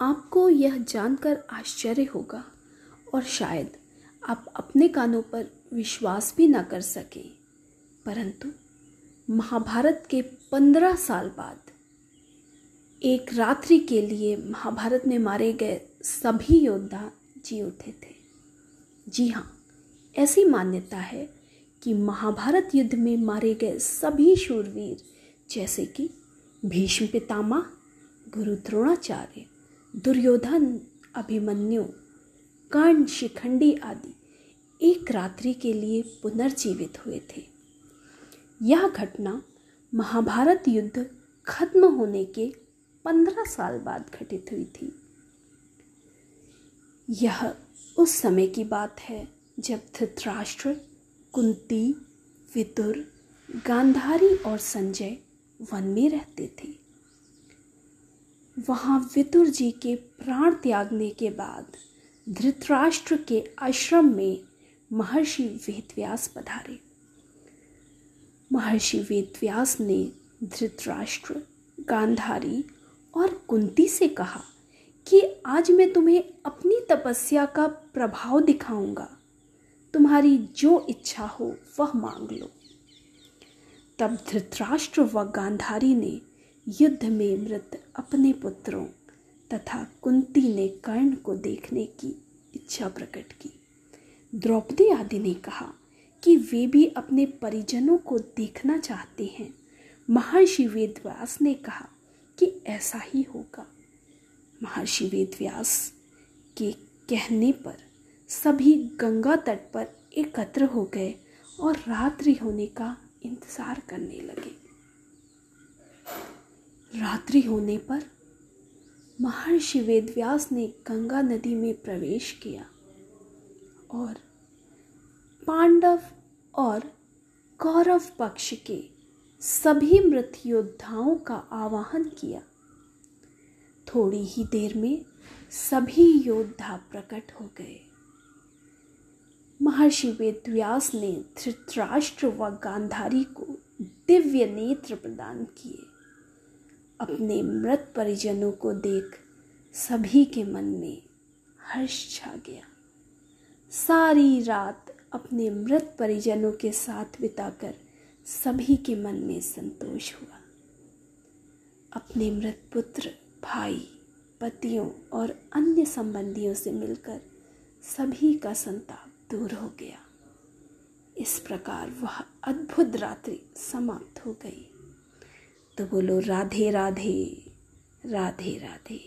आपको यह जानकर आश्चर्य होगा और शायद आप अपने कानों पर विश्वास भी न कर सकें। परंतु महाभारत के पंद्रह साल बाद, एक रात्रि के लिए महाभारत में मारे गए सभी योद्धा जी उठे थे। जी हाँ ऐसी मान्यता है कि महाभारत युद्ध में मारे गए सभी शूरवीर, जैसे कि भीष्म पितामह, गुरु द्रोणाचार्य दुर्योधन, अभिमन्यु कर्ण शिखंडी आदि एक रात्रि के लिए पुनर्जीवित हुए थे। यह घटना महाभारत युद्ध खत्म होने के पंद्रह साल बाद घटित हुई थी। यह उस समय की बात है जब धृतराष्ट्र, कुंती, विदुर, गांधारी और संजय वन में रहते थे। वहाँ विदुर जी के प्राण त्यागने के बाद धृतराष्ट्र के आश्रम में महर्षि वेदव्यास पधारे। महर्षि वेदव्यास ने धृतराष्ट्र, गांधारी और कुंती से कहा कि आज मैं तुम्हें अपनी तपस्या का प्रभाव दिखाऊँगा। तुम्हारी जो इच्छा हो वह मांग लो। तब धृतराष्ट्र व गांधारी ने युद्ध में मृत अपने पुत्रों तथा कुंती ने कर्ण को देखने की इच्छा प्रकट की। द्रौपदी आदि ने कहा कि वे भी अपने परिजनों को देखना चाहते हैं। महर्षि वेदव्यास ने कहा कि ऐसा ही होगा। महर्षि वेदव्यास के कहने पर सभी गंगा तट पर एकत्र हो गए और रात्रि होने का इंतज़ार करने लगे। रात्रि होने पर महर्षि वेदव्यास ने गंगा नदी में प्रवेश किया और पांडव और कौरव पक्ष के सभी मृत योद्धाओं का आवाहन किया। थोड़ी ही देर में सभी योद्धा प्रकट हो गए। महर्षि वेदव्यास ने धृतराष्ट्र व गांधारी को दिव्य नेत्र प्रदान किए। अपने मृत परिजनों को देख सभी के मन में हर्ष छा गया। सारी रात अपने मृत परिजनों के साथ बिताकर सभी के मन में संतोष हुआ। अपने मृत पुत्र, भाई, पतियों और अन्य संबंधियों से मिलकर सभी का संताप दूर हो गया। इस प्रकार वह अद्भुत रात्रि समाप्त हो गई। तो बोलो राधे राधे राधे राधे।